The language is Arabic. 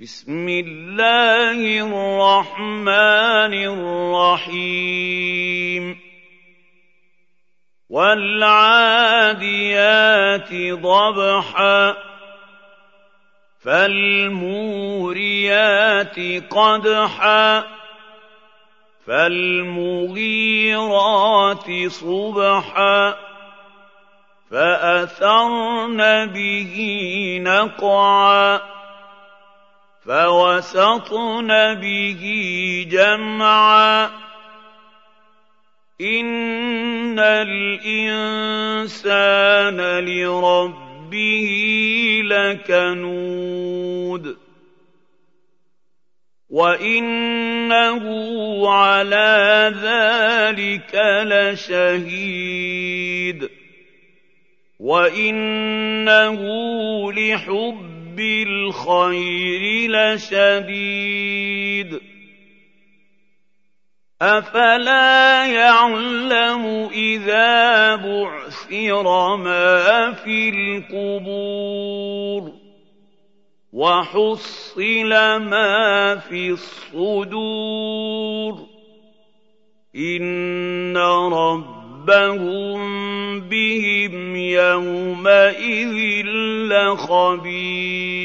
بسم الله الرحمن الرحيم. والعاديات ضبحا فالموريات قدحا فالمغيرات صبحا فأثرن به نقعا. فوسطن به جمعا. ان الانسان لربه لكنود. وانه على ذلك لشهيد. وانه لحب الخير لشديد. أفلا يعلم إذا بعثر ما في القبور وحصل ما في الصدور. إن ربهم بهم يومئذ لخبير.